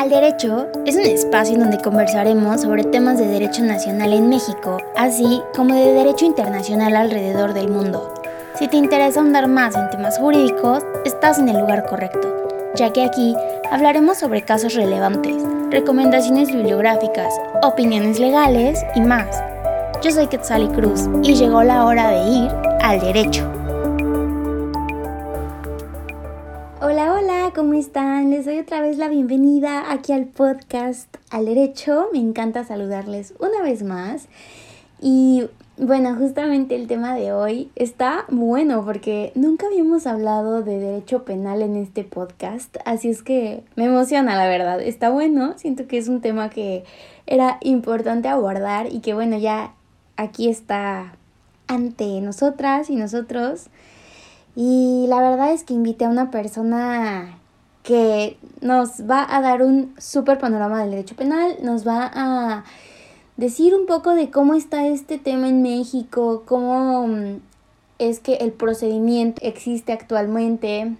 Al Derecho es un espacio en donde conversaremos sobre temas de derecho nacional en México, así como de derecho internacional alrededor del mundo. Si te interesa ahondar más en temas jurídicos, estás en el lugar correcto, ya que aquí hablaremos sobre casos relevantes, recomendaciones bibliográficas, opiniones legales y más. Yo soy Quetzali Cruz y llegó la hora de ir al derecho. Les doy otra vez la bienvenida aquí al podcast Al Derecho. Me encanta saludarles una vez más. Y bueno, justamente el tema de hoy está bueno porque nunca habíamos hablado de derecho penal en este podcast, así es que me emociona la verdad, está bueno, siento que es un tema que era importante abordar y que bueno, ya aquí está ante nosotras y nosotros y la verdad es que invité a una persona que nos va a dar un súper panorama del derecho penal, nos va a decir un poco de cómo está este tema en México, cómo mm, es que el procedimiento existe actualmente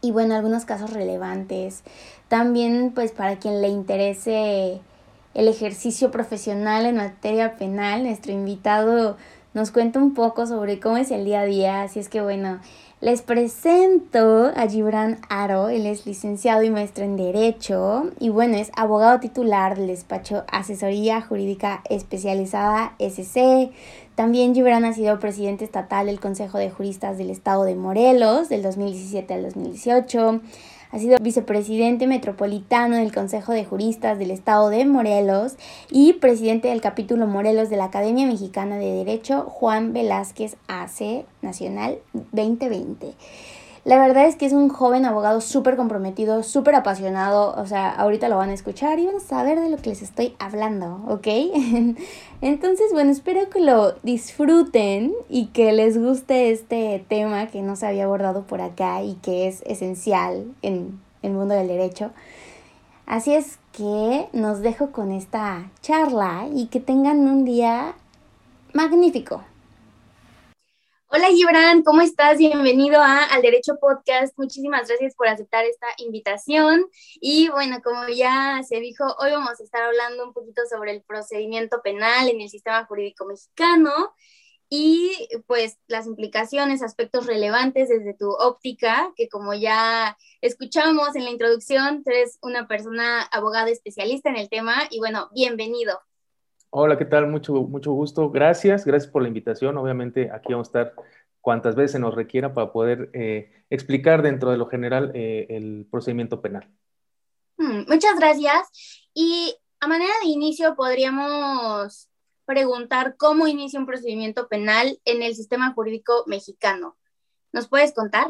y bueno, algunos casos relevantes. También pues para quien le interese el ejercicio profesional en materia penal, nuestro invitado nos cuenta un poco sobre cómo es el día a día, así es que bueno, les presento a Gibran Aro, él es licenciado y maestro en Derecho y bueno, es abogado titular del despacho Asesoría Jurídica Especializada SC. También Gibran ha sido presidente estatal del Consejo de Juristas del Estado de Morelos del 2017 al 2018. Ha sido vicepresidente metropolitano del Consejo de Juristas del Estado de Morelos y presidente del capítulo Morelos de la Academia Mexicana de Derecho Juan Velázquez AC Nacional 2020. La verdad es que es un joven abogado súper comprometido, súper apasionado. O sea, ahorita lo van a escuchar y van a saber de lo que les estoy hablando, ¿ok? Entonces, bueno, espero que lo disfruten y que les guste este tema que no se había abordado por acá y que es esencial en el mundo del derecho. Así es que nos dejo con esta charla y que tengan un día magnífico. Hola Gibran, ¿cómo estás? Bienvenido a Al Derecho Podcast. Muchísimas gracias por aceptar esta invitación. Y bueno, como ya se dijo, hoy vamos a estar hablando un poquito sobre el procedimiento penal en el sistema jurídico mexicano y pues las implicaciones, aspectos relevantes desde tu óptica, que como ya escuchamos en la introducción, eres una persona abogada especialista en el tema y bueno, bienvenido. Hola, ¿qué tal? Mucho, mucho gusto. Gracias, gracias por la invitación. Obviamente aquí vamos a estar cuantas veces se nos requiera para poder eh, explicar dentro de lo general eh, el procedimiento penal. Hmm, muchas gracias. Y a manera de inicio podríamos preguntar cómo inicia un procedimiento penal en el sistema jurídico mexicano. ¿Nos puedes contar?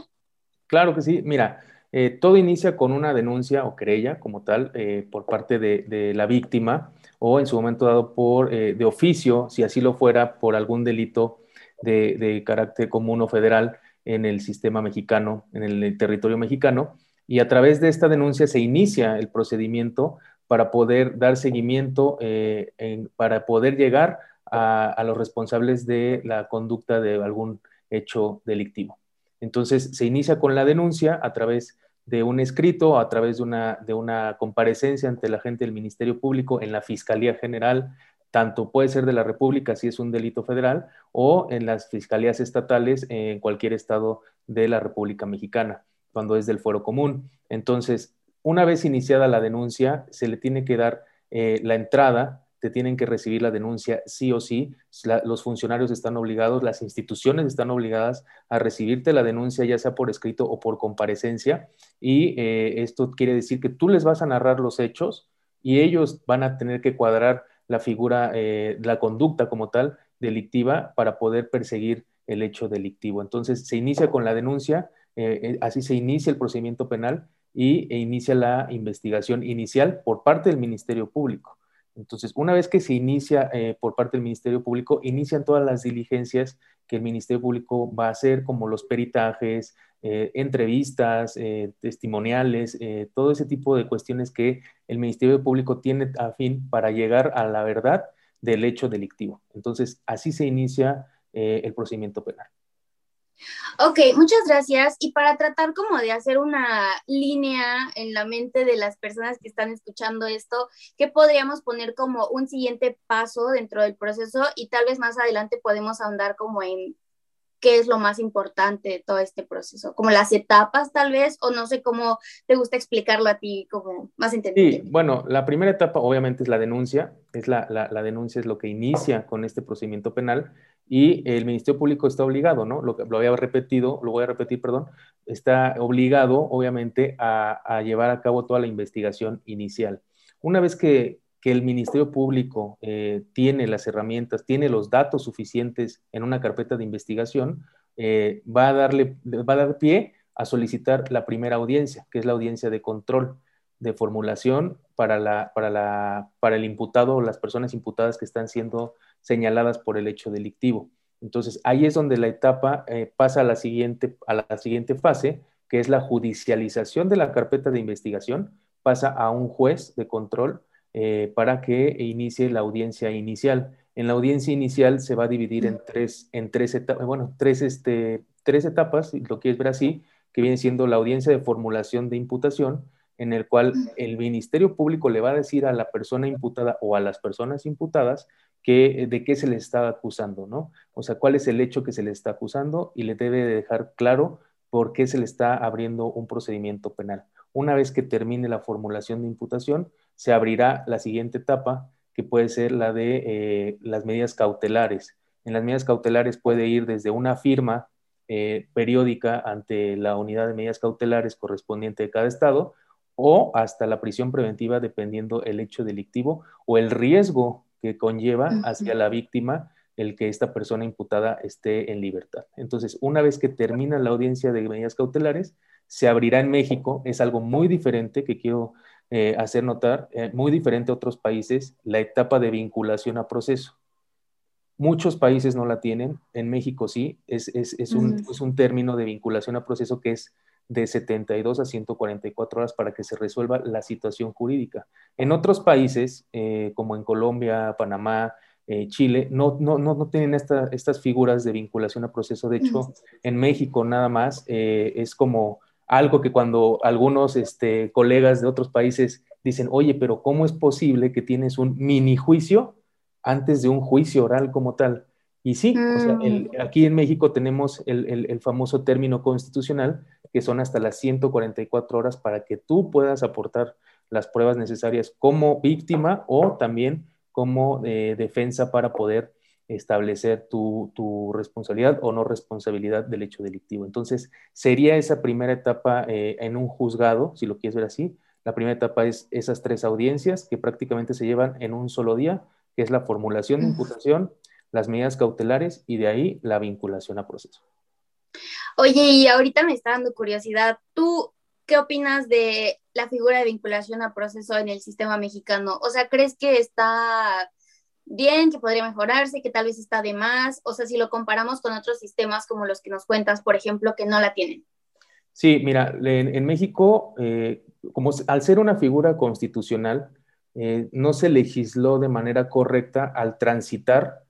Claro que sí. Mira, eh, todo inicia con una denuncia o querella como tal por parte de, de la víctima o en su momento dado por eh, de oficio, si así lo fuera, por algún delito de, carácter común o federal en el sistema mexicano, en el territorio mexicano, y a través de esta denuncia se inicia el procedimiento para poder dar seguimiento, eh, para poder llegar a, a, los responsables de la conducta de algún hecho delictivo. Entonces, se inicia con la denuncia a través de un escrito a través de una, de una comparecencia ante la gente del Ministerio Público en la Fiscalía General, tanto puede ser de la República si es un delito federal o en las fiscalías estatales en cualquier estado de la República Mexicana, cuando es del fuero común. Entonces, una vez iniciada la denuncia, se le tiene que dar eh, la entrada te tienen que recibir la denuncia sí o sí. los funcionarios están obligados, las instituciones están obligadas a recibirte la denuncia, ya sea por escrito o por comparecencia. Y eh, esto quiere decir que tú les vas a narrar los hechos y ellos van a tener que cuadrar la figura, eh, la conducta como tal delictiva para poder perseguir el hecho delictivo. Entonces se inicia con la denuncia, eh, así se inicia el procedimiento penal y e inicia la investigación inicial por parte del Ministerio Público. Entonces, una vez que se inicia eh, por parte del Ministerio Público, inician todas las diligencias que el Ministerio Público va a hacer, como los peritajes, eh, entrevistas, eh, testimoniales, todo ese tipo de cuestiones que el Ministerio Público tiene a fin para llegar a la verdad del hecho delictivo. Entonces, así se inicia el procedimiento penal. Ok, muchas gracias. Y para tratar como de hacer una línea en la mente de las personas que están escuchando esto, ¿qué podríamos poner como un siguiente paso dentro del proceso? Y tal vez más adelante podemos ahondar como en qué es lo más importante de todo este proceso, como las etapas tal vez, o no sé cómo te gusta explicarlo a ti como más entendible. Sí, bueno, la primera etapa obviamente es la denuncia, es la, la, denuncia es lo que inicia con este procedimiento penal y el Ministerio Público está obligado, ¿no? Lo, lo había repetido, lo voy a repetir, perdón, está obligado obviamente a, llevar a cabo toda la investigación inicial. Una vez que, que el Ministerio Público eh, tiene las herramientas, tiene los datos suficientes en una carpeta de investigación, eh, va, a darle, va a dar pie a solicitar la primera audiencia, que es la audiencia de control de formulación para, la, para, la, para el imputado o las personas imputadas que están siendo señaladas por el hecho delictivo. Entonces, ahí es donde la etapa eh, pasa a la, siguiente, a la siguiente fase, que es la judicialización de la carpeta de investigación, pasa a un juez de control eh, para que inicie la audiencia inicial. En la audiencia inicial se va a dividir en tres, en tres etapas, bueno, tres, este, tres etapas, lo quieres ver así, que viene siendo la audiencia de formulación de imputación, en el cual el Ministerio Público le va a decir a la persona imputada o a las personas imputadas que, de qué se le está acusando, ¿no? O sea, cuál es el hecho que se le está acusando y le debe dejar claro por qué se le está abriendo un procedimiento penal. Una vez que termine la formulación de imputación, se abrirá la siguiente etapa, que puede ser la de eh, las medidas cautelares. En las medidas cautelares puede ir desde una firma eh, periódica ante la unidad de medidas cautelares correspondiente de cada estado o hasta la prisión preventiva dependiendo el hecho delictivo o el riesgo que conlleva hacia la víctima el que esta persona imputada esté en libertad. Entonces, una vez que termina la audiencia de medidas cautelares, se abrirá en México, es algo muy diferente que quiero eh, hacer notar, eh, muy diferente a otros países, la etapa de vinculación a proceso. Muchos países no la tienen, en México sí, es, un, es un término de vinculación a proceso que es de 72 a 144 horas para que se resuelva la situación jurídica. En otros países, eh, como en Colombia, Panamá, Chile, no, no, no, tienen estas figuras de vinculación a proceso. De hecho, en México nada más es como algo que cuando algunos este, colegas de otros países dicen, oye, pero ¿cómo es posible que tienes un mini juicio antes de un juicio oral como tal? Y sí, mm. aquí en México tenemos el, famoso término constitucional, que son hasta las 144 horas para que tú puedas aportar las pruebas necesarias como víctima o también como eh, defensa para poder establecer tu, responsabilidad o no responsabilidad del hecho delictivo. Entonces, sería esa primera etapa eh, en un juzgado, si lo quieres ver así. La primera etapa es esas tres audiencias que prácticamente se llevan en un solo día, que es la formulación de imputación, las medidas cautelares y de ahí la vinculación a proceso. Oye, y ahorita me está dando curiosidad, ¿tú qué opinas de la figura de vinculación a proceso en el sistema mexicano? O sea, ¿crees que está bien, que podría mejorarse, que tal vez está de más, o sea, si lo comparamos con otros sistemas como los que nos cuentas, por ejemplo, que no la tienen. Sí, mira, en, México, eh, como al ser una figura constitucional, eh, no se legisló de manera correcta al transitar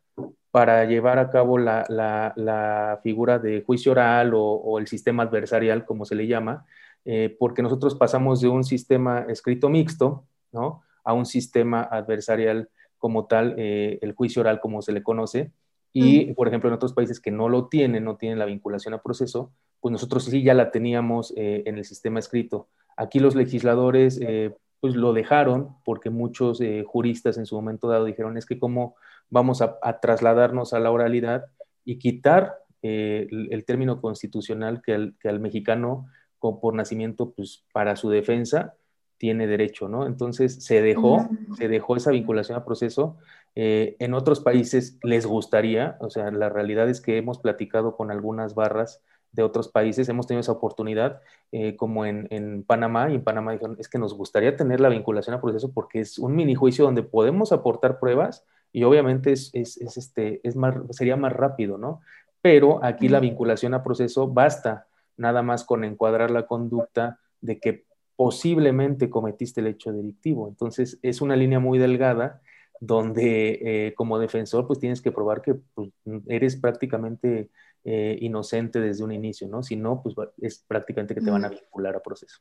para llevar a cabo la, figura de juicio oral o, el sistema adversarial, como se le llama, eh, porque nosotros pasamos de un sistema escrito mixto, ¿no? A un sistema adversarial como tal eh, el juicio oral como se le conoce. Y, por ejemplo, en otros países que no lo tienen, no tienen la vinculación a proceso, pues nosotros sí ya la teníamos eh, en el sistema escrito. Aquí los legisladores eh, pues lo dejaron porque muchos juristas en su momento dado dijeron es que cómo vamos a, trasladarnos a la oralidad y quitar el, término constitucional que al, que al mexicano por nacimiento, pues para su defensa, tiene derecho, ¿no? Entonces se dejó, se dejó esa vinculación al proceso. Eh, en otros países les gustaría, o sea, la realidad es que hemos platicado con algunas barras de otros países, hemos tenido esa oportunidad, eh, como en, Panamá, y en Panamá dijeron, es que nos gustaría tener la vinculación al proceso porque es un mini juicio donde podemos aportar pruebas y obviamente es, este, es más, sería más rápido, ¿no? Pero aquí la vinculación a proceso basta nada más con encuadrar la conducta de que posiblemente cometiste el hecho delictivo. Entonces, es una línea muy delgada donde eh, como defensor pues tienes que probar que pues, eres prácticamente eh, inocente desde un inicio, ¿no? Si no, pues es prácticamente que te van a vincular a proceso.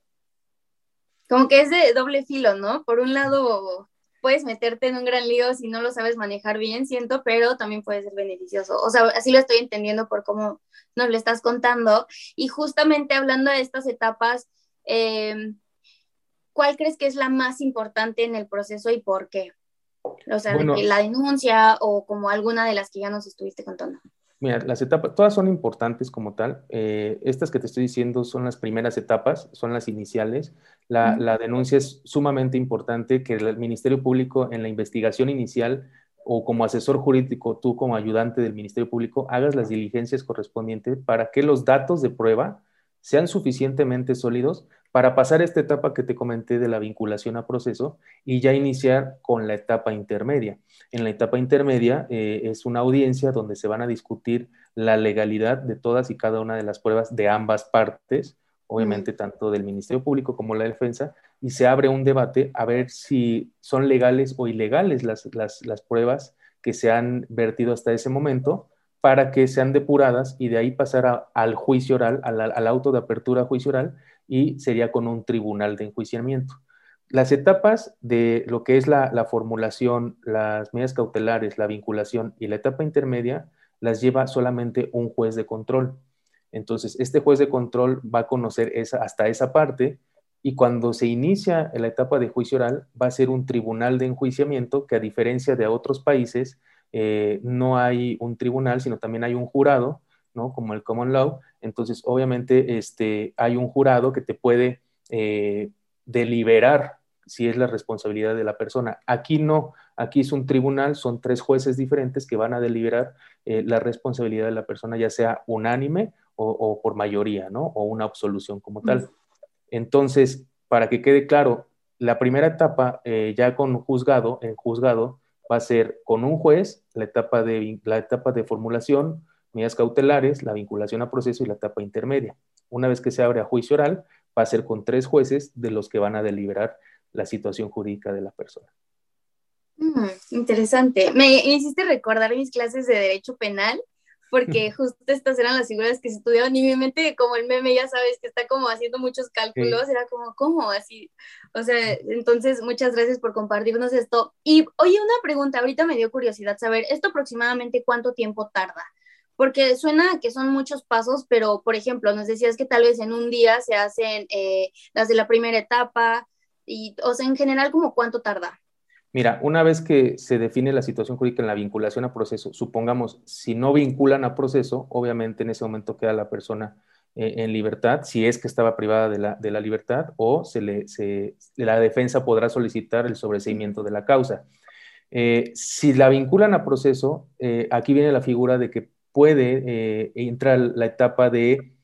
Como que es de doble filo, ¿no? Por un lado, puedes meterte en un gran lío si no lo sabes manejar bien, siento, pero también puede ser beneficioso. O sea, así lo estoy entendiendo por cómo nos lo estás contando. Y justamente hablando de estas etapas, em, ¿cuál crees que es la más importante en el proceso y por qué? O sea, la denuncia o como alguna de las que ya nos estuviste contando. Mira, las etapas, todas son importantes como tal. Eh, estas que te estoy diciendo son las primeras etapas, son las iniciales. La, la, denuncia es sumamente importante que el Ministerio Público en la investigación inicial o como asesor jurídico, tú como ayudante del Ministerio Público, hagas las diligencias correspondientes para que los datos de prueba sean suficientemente sólidos para pasar esta etapa que te comenté de la vinculación a proceso y ya iniciar con la etapa intermedia. En la etapa intermedia eh, es una audiencia donde se van a discutir la legalidad de todas y cada una de las pruebas de ambas partes, obviamente tanto del Ministerio Público como la defensa, y se abre un debate a ver si son legales o ilegales las, las pruebas que se han vertido hasta ese momento para que sean depuradas y de ahí pasar al juicio oral, al, auto de apertura juicio oral, y sería con un tribunal de enjuiciamiento. Las etapas de lo que es la, formulación, las medidas cautelares, la vinculación y la etapa intermedia las lleva solamente un juez de control. Entonces, este juez de control va a conocer esa, hasta esa parte y cuando se inicia la etapa de juicio oral va a ser un tribunal de enjuiciamiento que a diferencia de otros países eh, no hay un tribunal, sino también hay un jurado, ¿no? Como el common law. Entonces, obviamente, este, hay un jurado que te puede eh, deliberar si es la responsabilidad de la persona. Aquí no, aquí es un tribunal, son tres jueces diferentes que van a deliberar eh, la responsabilidad de la persona, ya sea unánime o, por mayoría, ¿no? O una absolución como tal. Entonces, para que quede claro, la primera etapa, ya con juzgado, en juzgado, va a ser con un juez la etapa de, la etapa de formulación, medidas cautelares, la vinculación a proceso y la etapa intermedia. Una vez que se abre a juicio oral, va a ser con tres jueces de los que van a deliberar la situación jurídica de la persona. Mm, interesante. Me hiciste recordar mis clases de derecho penal porque justo estas eran las figuras que se estudiaban y mi mente, como el meme, ya sabes, que está como haciendo muchos cálculos, era como, ¿cómo? Así, o sea, entonces, muchas gracias por compartirnos esto. Y, oye, una pregunta, ahorita me dio curiosidad saber, ¿esto aproximadamente cuánto tiempo tarda? Porque suena que son muchos pasos, pero, por ejemplo, nos decías que tal vez en un día se hacen eh, las de la primera etapa, y, o sea, en general, ¿como cuánto tarda? Mira, una vez que se define la situación jurídica en la vinculación a proceso, supongamos, si no vinculan a proceso, obviamente en ese momento queda la persona eh, en libertad, si es que estaba privada de la, libertad, o se le, se, la defensa podrá solicitar el sobreseimiento de la causa. Eh, si la vinculan a proceso, eh, aquí viene la figura de que puede entrar la etapa de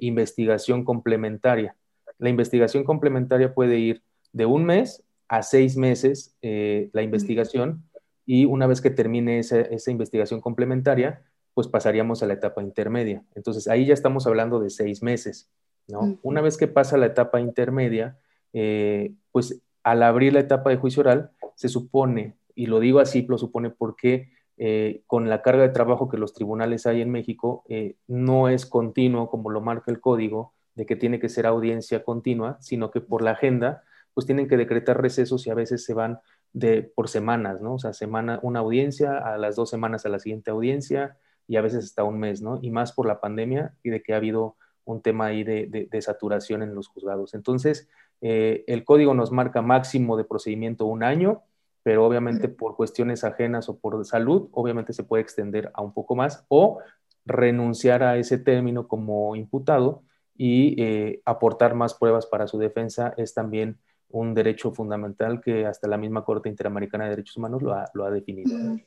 investigación complementaria. La investigación complementaria puede ir de un mes a seis meses eh, la investigación y una vez que termine esa, investigación complementaria, pues pasaríamos a la etapa intermedia. Entonces ahí ya estamos hablando de seis meses, ¿no? Una vez que pasa la etapa intermedia, eh, pues al abrir la etapa de juicio oral, se supone, y lo digo así, lo supone porque eh, con la carga de trabajo que los tribunales hay en México, no es continuo como lo marca el código de que tiene que ser audiencia continua, sino que por la agenda pues tienen que decretar recesos y a veces se van de, por semanas, ¿no? O sea, semana, una audiencia, a las dos semanas a la siguiente audiencia y a veces hasta un mes, ¿no? Y más por la pandemia y de que ha habido un tema ahí de, saturación en los juzgados. Entonces, eh, el código nos marca máximo de procedimiento un año, pero obviamente por cuestiones ajenas o por salud, obviamente se puede extender a un poco más o renunciar a ese término como imputado y eh, aportar más pruebas para su defensa es también un derecho fundamental que hasta la misma Corte Interamericana de Derechos Humanos lo ha, lo ha definido.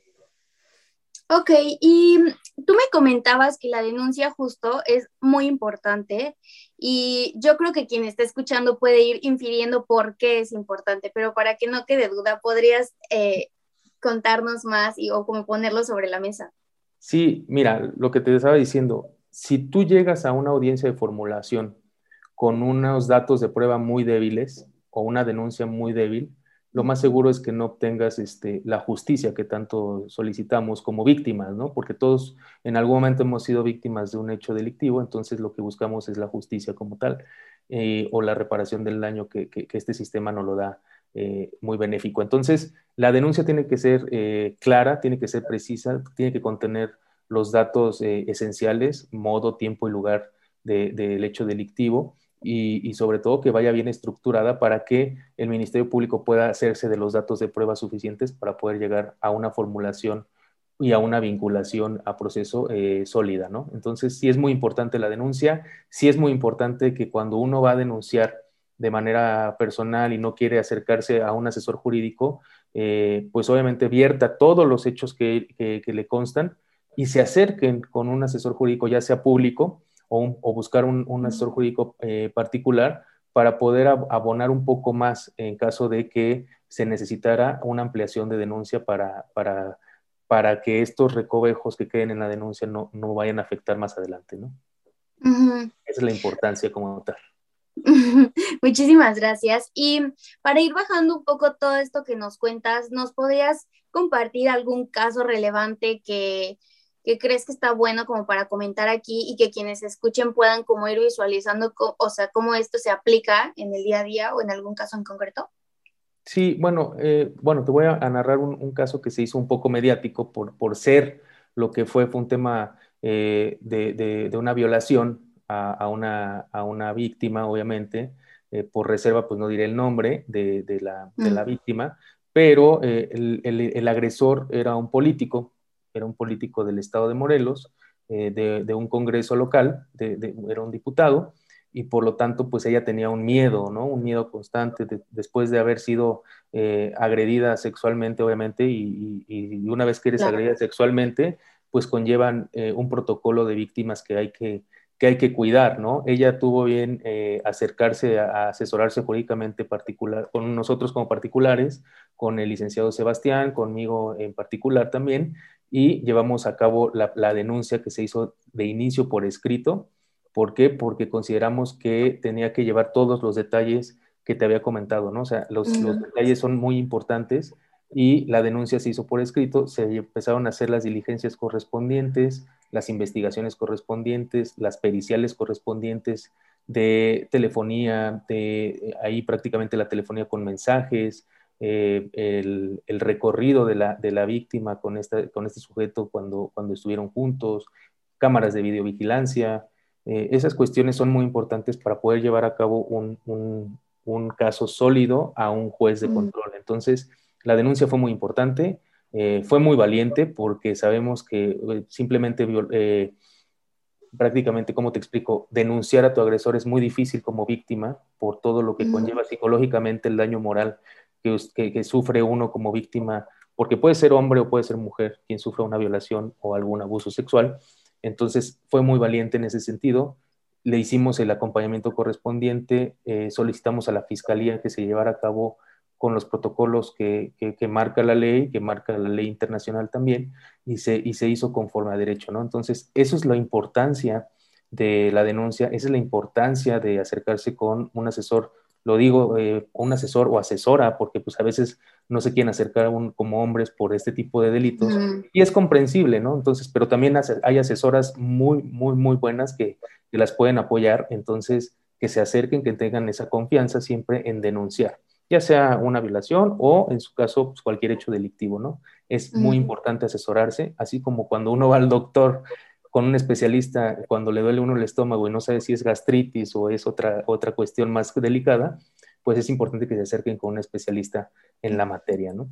Ok, y tú me comentabas que la denuncia justo es muy importante y yo creo que quien está escuchando puede ir infiriendo por qué es importante, pero para que no quede duda, ¿podrías eh, contarnos más y, o como ponerlo sobre la mesa? Sí, mira, lo que te estaba diciendo, si tú llegas a una audiencia de formulación con unos datos de prueba muy débiles, o una denuncia muy débil, lo más seguro es que no obtengas este, la justicia que tanto solicitamos como víctimas, ¿no? Porque todos en algún momento hemos sido víctimas de un hecho delictivo, entonces lo que buscamos es la justicia como tal eh, o la reparación del daño que, este sistema no lo da eh, muy benéfico. Entonces, la denuncia tiene que ser eh, clara, tiene que ser precisa, tiene que contener los datos esenciales, modo, tiempo y lugar del hecho delictivo y, sobre todo que vaya bien estructurada para que el Ministerio Público pueda hacerse de los datos de prueba suficientes para poder llegar a una formulación y a una vinculación a proceso eh, sólida, ¿no? Entonces, sí es muy importante la denuncia, sí es muy importante que cuando uno va a denunciar de manera personal y no quiere acercarse a un asesor jurídico, eh, pues obviamente vierta todos los hechos que, que le constan y se acerquen con un asesor jurídico, ya sea público, o, buscar un, asesor jurídico eh, particular para poder abonar un poco más en caso de que se necesitara una ampliación de denuncia para, para, para que estos recovejos que queden en la denuncia no, no vayan a afectar más adelante, ¿no? Esa es la importancia como tal. Muchísimas gracias. Y para ir bajando un poco todo esto que nos cuentas, ¿nos podrías compartir algún caso relevante que, que crees que está bueno como para comentar aquí y que quienes escuchen puedan como ir visualizando, o sea, cómo esto se aplica en el día a día o en algún caso en concreto? Sí, bueno, eh, bueno, te voy a, narrar un, caso que se hizo un poco mediático por, por ser lo que fue, fue un tema eh, de, de, una violación a, una, a, una, víctima, obviamente, eh, por reserva, pues no diré el nombre de, la, de la, víctima, pero el, el, el agresor era un político, era un político del estado de Morelos, eh, de, un congreso local, era un diputado, y por lo tanto, pues ella tenía un miedo, ¿no? Un miedo constante después de haber sido eh, agredida sexualmente, obviamente, y, una vez que eres agredida sexualmente, pues conllevan eh, un protocolo de víctimas que hay que, que hay que cuidar, ¿no? Ella tuvo bien acercarse a, asesorarse jurídicamente particular, con nosotros como particulares, con el licenciado Sebastián, conmigo en particular también, y llevamos a cabo la, denuncia que se hizo de inicio por escrito. ¿Por qué? Porque consideramos que tenía que llevar todos los detalles que te había comentado, ¿no? O sea, los, detalles son muy importantes y la denuncia se hizo por escrito, se empezaron a hacer las diligencias correspondientes, las investigaciones correspondientes, las periciales correspondientes de telefonía, de ahí prácticamente la telefonía con mensajes, eh, el, recorrido de la, de la víctima con, esta, con este sujeto cuando, cuando estuvieron juntos, cámaras de videovigilancia. Eh, esas cuestiones son muy importantes para poder llevar a cabo un, un, caso sólido a un juez de control. Entonces, la denuncia fue muy importante, eh, fue muy valiente porque sabemos que simplemente prácticamente, como te explico, denunciar a tu agresor es muy difícil como víctima por todo lo que conlleva psicológicamente el daño moral que, sufre uno como víctima, porque puede ser hombre o puede ser mujer quien sufra una violación o algún abuso sexual. Entonces fue muy valiente en ese sentido. Le hicimos el acompañamiento correspondiente, eh, solicitamos a la fiscalía que se llevara a cabo con los protocolos que, que, marca la ley, que marca la ley internacional también, y se, y se hizo conforme a derecho, ¿no? Entonces, eso es la importancia de la denuncia, esa es la importancia de acercarse con un asesor lo digo, eh, un asesor o asesora, porque pues a veces no se quieren acercar un, como hombres por este tipo de delitos, y es comprensible, ¿no? Entonces, pero también hay asesoras muy, muy, muy buenas que, las pueden apoyar, entonces que se acerquen, que tengan esa confianza siempre en denunciar, ya sea una violación o en su caso pues, cualquier hecho delictivo, ¿no? Es muy importante asesorarse, así como cuando uno va al doctor con un especialista cuando le duele uno el estómago y no sabe si es gastritis o es otra, otra cuestión más delicada, pues es importante que se acerquen con un especialista en la materia, ¿no?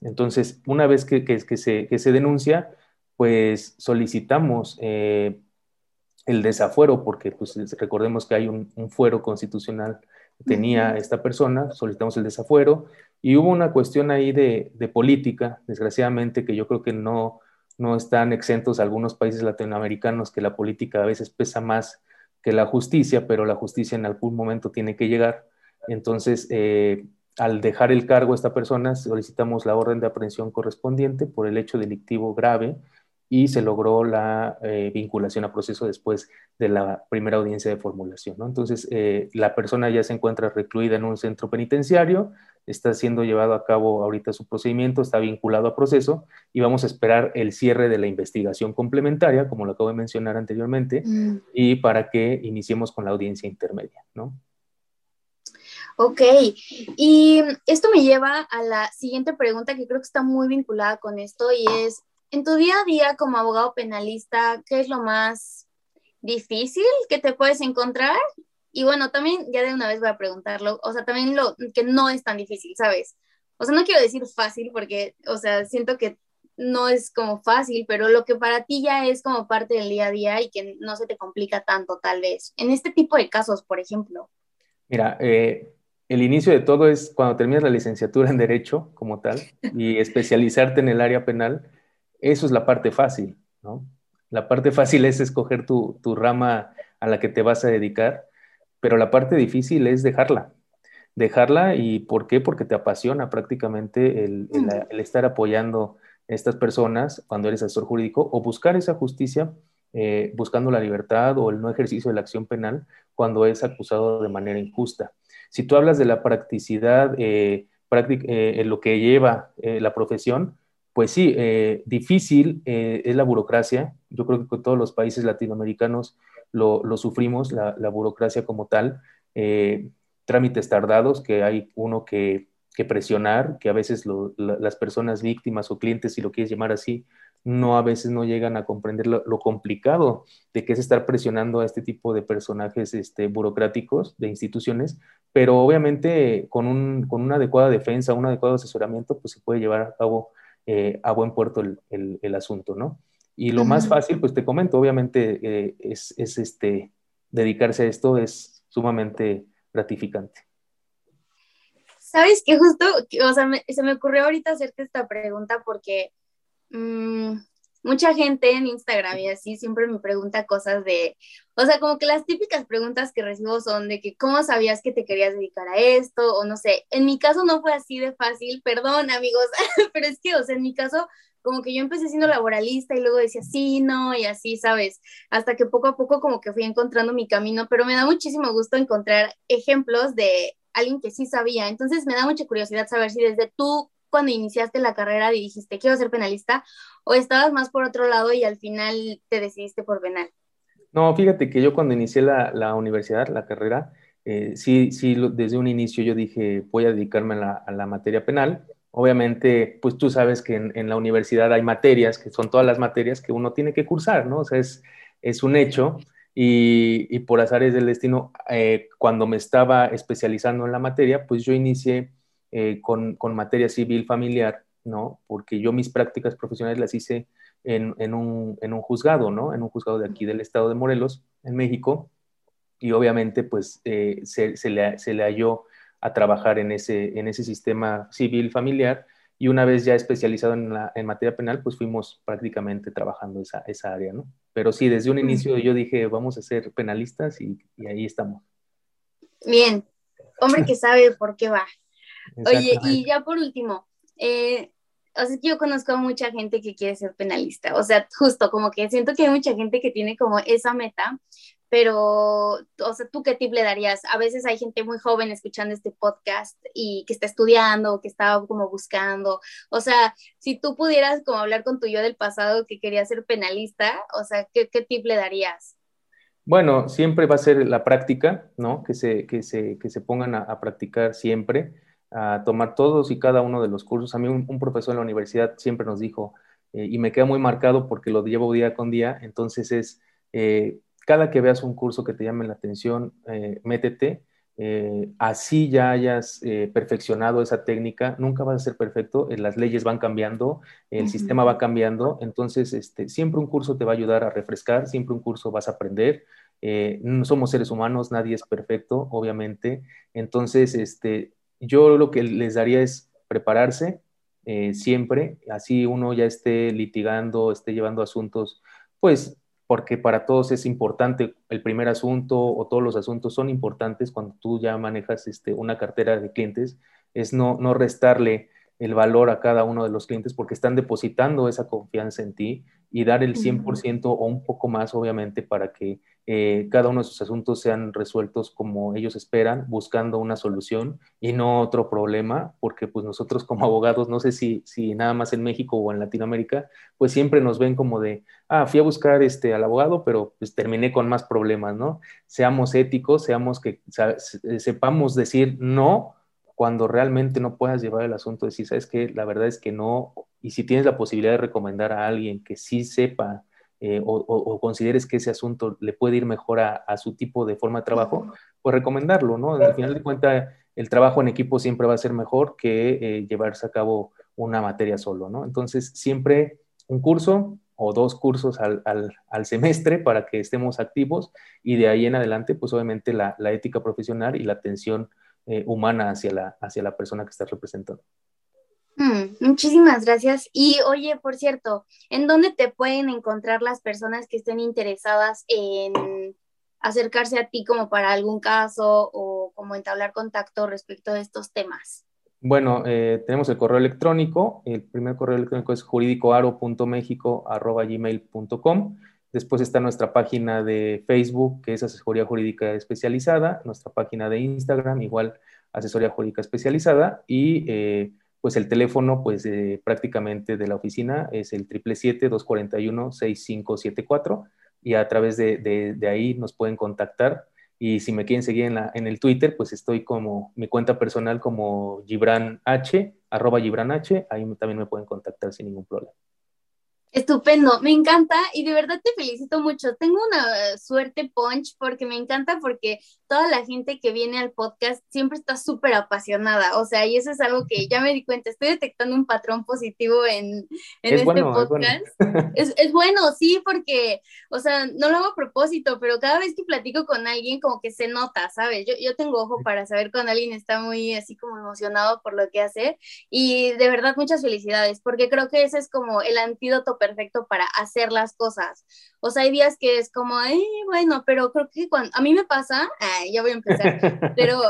Entonces, una vez que, que, se, que se, denuncia, pues solicitamos eh, el desafuero, porque pues, recordemos que hay un, fuero constitucional que tenía esta persona, solicitamos el desafuero, y hubo una cuestión ahí de, de política, desgraciadamente, que yo creo que no, no están exentos algunos países latinoamericanos que la política a veces pesa más que la justicia, pero la justicia en algún momento tiene que llegar. Entonces, eh, al dejar el cargo a esta persona, solicitamos la orden de aprehensión correspondiente por el hecho delictivo grave y se logró la eh, vinculación a proceso después de la primera audiencia de formulación. ¿no? Entonces, eh, la persona ya se encuentra recluida en un centro penitenciario, está siendo llevado a cabo ahorita su procedimiento, está vinculado a proceso y vamos a esperar el cierre de la investigación complementaria, como lo acabo de mencionar anteriormente, mm. y para que iniciemos con la audiencia intermedia. ¿no? Ok, y esto me lleva a la siguiente pregunta que creo que está muy vinculada con esto y es, en tu día a día como abogado penalista, ¿qué es lo más difícil que te puedes encontrar? Y bueno, también ya de una vez voy a preguntarlo, o sea, también lo que no es tan difícil, ¿sabes? O sea, no quiero decir fácil porque, o sea, siento que no es como fácil, pero lo que para ti ya es como parte del día a día y que no se te complica tanto tal vez. En este tipo de casos, por ejemplo. Mira, eh, el inicio de todo es cuando terminas la licenciatura en Derecho como tal y especializarte en el área penal, eso es la parte fácil, ¿no? La parte fácil es escoger tu, rama a la que te vas a dedicar, pero la parte difícil es dejarla. Dejarla y ¿por qué? Porque te apasiona prácticamente el, estar apoyando a estas personas cuando eres asesor jurídico o buscar esa justicia eh, buscando la libertad o el no ejercicio de la acción penal cuando es acusado de manera injusta. Si tú hablas de la practicidad eh, eh, en lo que lleva la profesión, pues sí, eh, difícil eh, es la burocracia. Yo creo que con todos los países latinoamericanos lo, sufrimos, la, burocracia como tal. Eh, trámites tardados, que hay uno que, presionar, que a veces las personas víctimas o clientes, si lo quieres llamar así, no a veces no llegan a comprender lo, complicado de que es estar presionando a este tipo de personajes este, burocráticos de instituciones, pero obviamente con, un, con una adecuada defensa, un adecuado asesoramiento, pues se puede llevar a cabo eh, a buen puerto el, asunto, ¿no? Y lo más fácil, pues te comento, obviamente eh, es, este, dedicarse a esto es sumamente gratificante. Sabes que justo, o sea, se me ocurrió ahorita hacerte esta pregunta porque mm, mucha gente en Instagram y así siempre me pregunta cosas de, o sea, como que las típicas preguntas que recibo son de que, ¿cómo sabías que te querías dedicar a esto? O no sé, en mi caso no fue así de fácil, perdón amigos, pero es que, o sea, en mi caso como que yo empecé siendo laboralista y luego decía sí, no, y así, ¿sabes? Hasta que poco a poco como que fui encontrando mi camino, pero me da muchísimo gusto encontrar ejemplos de alguien que sí sabía. Entonces me da mucha curiosidad saber si desde tú cuando iniciaste la carrera dijiste quiero ser penalista o estabas más por otro lado y al final te decidiste por penal? No, fíjate que yo cuando inicié la, universidad, la carrera, eh, sí, sí, desde un inicio yo dije voy a dedicarme a la, materia penal. Obviamente, pues tú sabes que en, la universidad hay materias, que son todas las materias que uno tiene que cursar, ¿no? O sea, es, es un hecho. Y, y, por azares del destino, eh, cuando me estaba especializando en la materia, pues yo inicié eh, con, materia civil familiar, ¿no? Porque yo mis prácticas profesionales las hice en, un, juzgado, ¿no? En un juzgado de aquí del estado de Morelos, en México, y obviamente pues eh, se, le, halló a trabajar en ese, en ese sistema civil familiar y una vez ya especializado en, la, en materia penal, pues fuimos prácticamente trabajando esa, esa área, ¿no? Pero sí, desde un inicio yo dije, vamos a ser penalistas y, y ahí estamos. Bien, hombre que sabe por qué va. Oye, y ya por último, eh, o sea, yo conozco a mucha gente que quiere ser penalista, o sea, justo como que siento que hay mucha gente que tiene como esa meta, pero, o sea, ¿tú qué tip le darías? A veces hay gente muy joven escuchando este podcast y que está estudiando, que está como buscando, o sea, si tú pudieras como hablar con tu yo del pasado que quería ser penalista, o sea, ¿qué, qué tip le darías? Bueno, siempre va a ser la práctica, ¿no? Que se, que se, que se pongan a, a practicar siempre a tomar todos y cada uno de los cursos. A mí un, profesor en la universidad siempre nos dijo, eh, y me queda muy marcado porque lo llevo día con día, entonces es, eh, cada que veas un curso que te llame la atención, eh, métete, así ya hayas perfeccionado esa técnica, nunca vas a ser perfecto, las leyes van cambiando, el sistema va cambiando, entonces este, siempre un curso te va a ayudar a refrescar, siempre un curso vas a aprender. no somos seres humanos, nadie es perfecto, obviamente. Entonces, este, yo lo que les daría es prepararse eh, siempre, así uno ya esté litigando, esté llevando asuntos, pues porque para todos es importante el primer asunto o todos los asuntos son importantes cuando tú ya manejas este, una cartera de clientes, es no, no restarle el valor a cada uno de los clientes porque están depositando esa confianza en ti y dar el 100% o un poco más, obviamente, para que eh, cada uno de sus asuntos sean resueltos como ellos esperan, buscando una solución y no otro problema, porque pues nosotros como abogados, no sé si, si nada más en México o en Latinoamérica, pues siempre nos ven como de, ah, fui a buscar este, al abogado, pero pues terminé con más problemas, ¿no? Seamos éticos, seamos que sepamos decir no cuando realmente no puedas llevar el asunto, decir, sabes que la verdad es que no, y si tienes la posibilidad de recomendar a alguien que sí sepa eh, o, consideres que ese asunto le puede ir mejor a, su tipo de forma de trabajo, pues recomendarlo, ¿no? Al final de cuentas, el trabajo en equipo siempre va a ser mejor que eh, llevarse a cabo una materia solo, ¿no? Entonces, siempre un curso o dos cursos al, semestre para que estemos activos y de ahí en adelante, pues obviamente la, la ética profesional y la atención eh, humana hacia la, hacia la persona que estás representando. Mm, muchísimas gracias. Y oye, por cierto, ¿en dónde te pueden encontrar las personas que estén interesadas en acercarse a ti como para algún caso o como entablar contacto respecto a estos temas? Bueno, eh, tenemos el correo electrónico. El primer correo electrónico es jurídicoaro.mexico.gmail.com. Después está nuestra página de Facebook, que es Asesoría Jurídica Especializada, nuestra página de Instagram, igual Asesoría Jurídica Especializada, y eh, pues el teléfono pues prácticamente de la oficina es el 777-241-6574, y a través de, ahí nos pueden contactar. Y si me quieren seguir en, la, en el Twitter, pues estoy como mi cuenta personal como Gibran H, arroba Gibran H, ahí también me pueden contactar sin ningún problema. Estupendo, me encanta y de verdad te felicito mucho. Tengo una suerte punch porque me encanta porque toda la gente que viene al podcast siempre está súper apasionada, o sea, y eso es algo que ya me di cuenta, estoy detectando un patrón positivo en, en este podcast. Es bueno. sí, porque, o sea, no lo hago a propósito, pero cada vez que platico con alguien como que se nota, ¿sabes? Yo, yo tengo ojo para saber cuando alguien está muy así como emocionado por lo que hace y de verdad muchas felicidades, porque creo que ese es como el antídoto perfecto para hacer las cosas. O sea, hay días que es como, bueno, pero creo que cuando a mí me pasa, ya voy a empezar, pero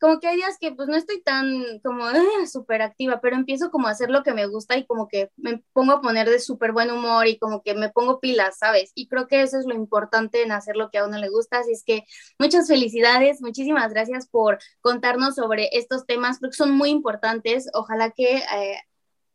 como que hay días que pues no estoy tan como súper activa, pero empiezo como a hacer lo que me gusta y como que me pongo a poner de súper buen humor y como que me pongo pilas, ¿sabes? Y creo que eso es lo importante en hacer lo que a uno le gusta. Así es que muchas felicidades, muchísimas gracias por contarnos sobre estos temas, porque son muy importantes. Ojalá que eh,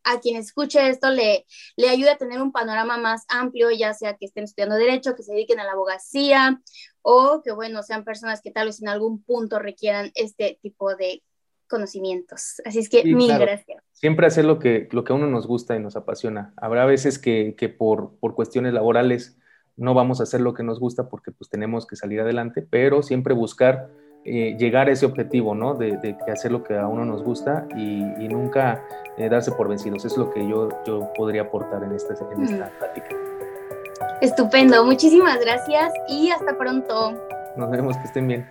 a quien escuche esto le, le ayude a tener un panorama más amplio, ya sea que estén estudiando derecho, que se dediquen a la abogacía o que, bueno, sean personas que tal vez en algún punto requieran este tipo de conocimientos. Así es que mil gracias. Siempre hacer lo que, lo que a uno nos gusta y nos apasiona. Habrá veces que, que por, por cuestiones laborales no vamos a hacer lo que nos gusta porque pues tenemos que salir adelante, pero siempre buscar eh, llegar a ese objetivo, ¿no? De, hacer lo que a uno nos gusta y, nunca eh, darse por vencidos. Es lo que yo, yo podría aportar en esta, en esta plática. Estupendo, muchísimas gracias y hasta pronto. Nos vemos, que estén bien.